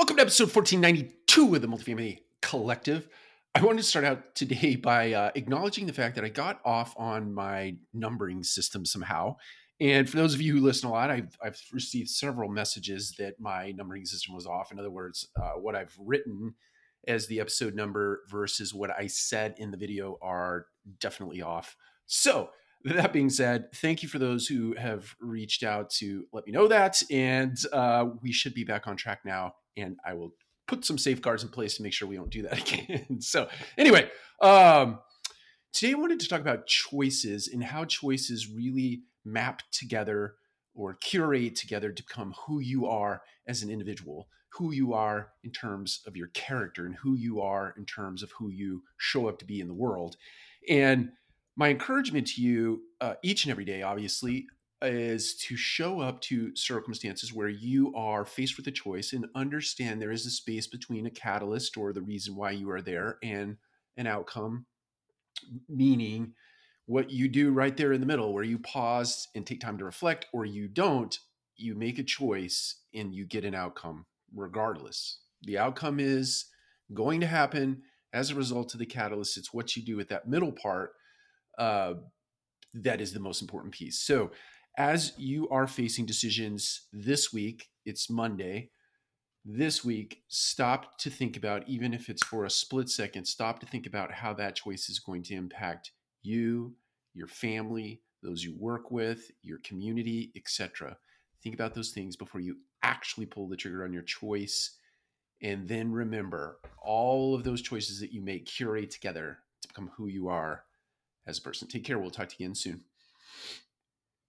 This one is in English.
Welcome to episode 1492 of the Multifamily Collective. I wanted to start out today by uh, acknowledging the fact that I got off on my numbering system somehow. And for those of you who listen a lot, I've, I've received several messages that my numbering system was off. In other words, uh, what I've written as the episode number versus what I said in the video are definitely off. So, that being said, thank you for those who have reached out to let me know that. And uh, we should be back on track now and I will put some safeguards in place to make sure we don't do that again. so, anyway, um, today I wanted to talk about choices and how choices really map together or curate together to become who you are as an individual, who you are in terms of your character, and who you are in terms of who you show up to be in the world. And my encouragement to you uh, each and every day, obviously, is to show up to circumstances where you are faced with a choice and understand there is a space between a catalyst or the reason why you are there and an outcome, meaning what you do right there in the middle, where you pause and take time to reflect, or you don't, you make a choice and you get an outcome regardless. The outcome is going to happen as a result of the catalyst. It's what you do with that middle part uh, that is the most important piece. So, as you are facing decisions this week, it's Monday. This week, stop to think about, even if it's for a split second, stop to think about how that choice is going to impact you, your family, those you work with, your community, etc. Think about those things before you actually pull the trigger on your choice. And then remember, all of those choices that you make curate together to become who you are as a person. Take care. We'll talk to you again soon.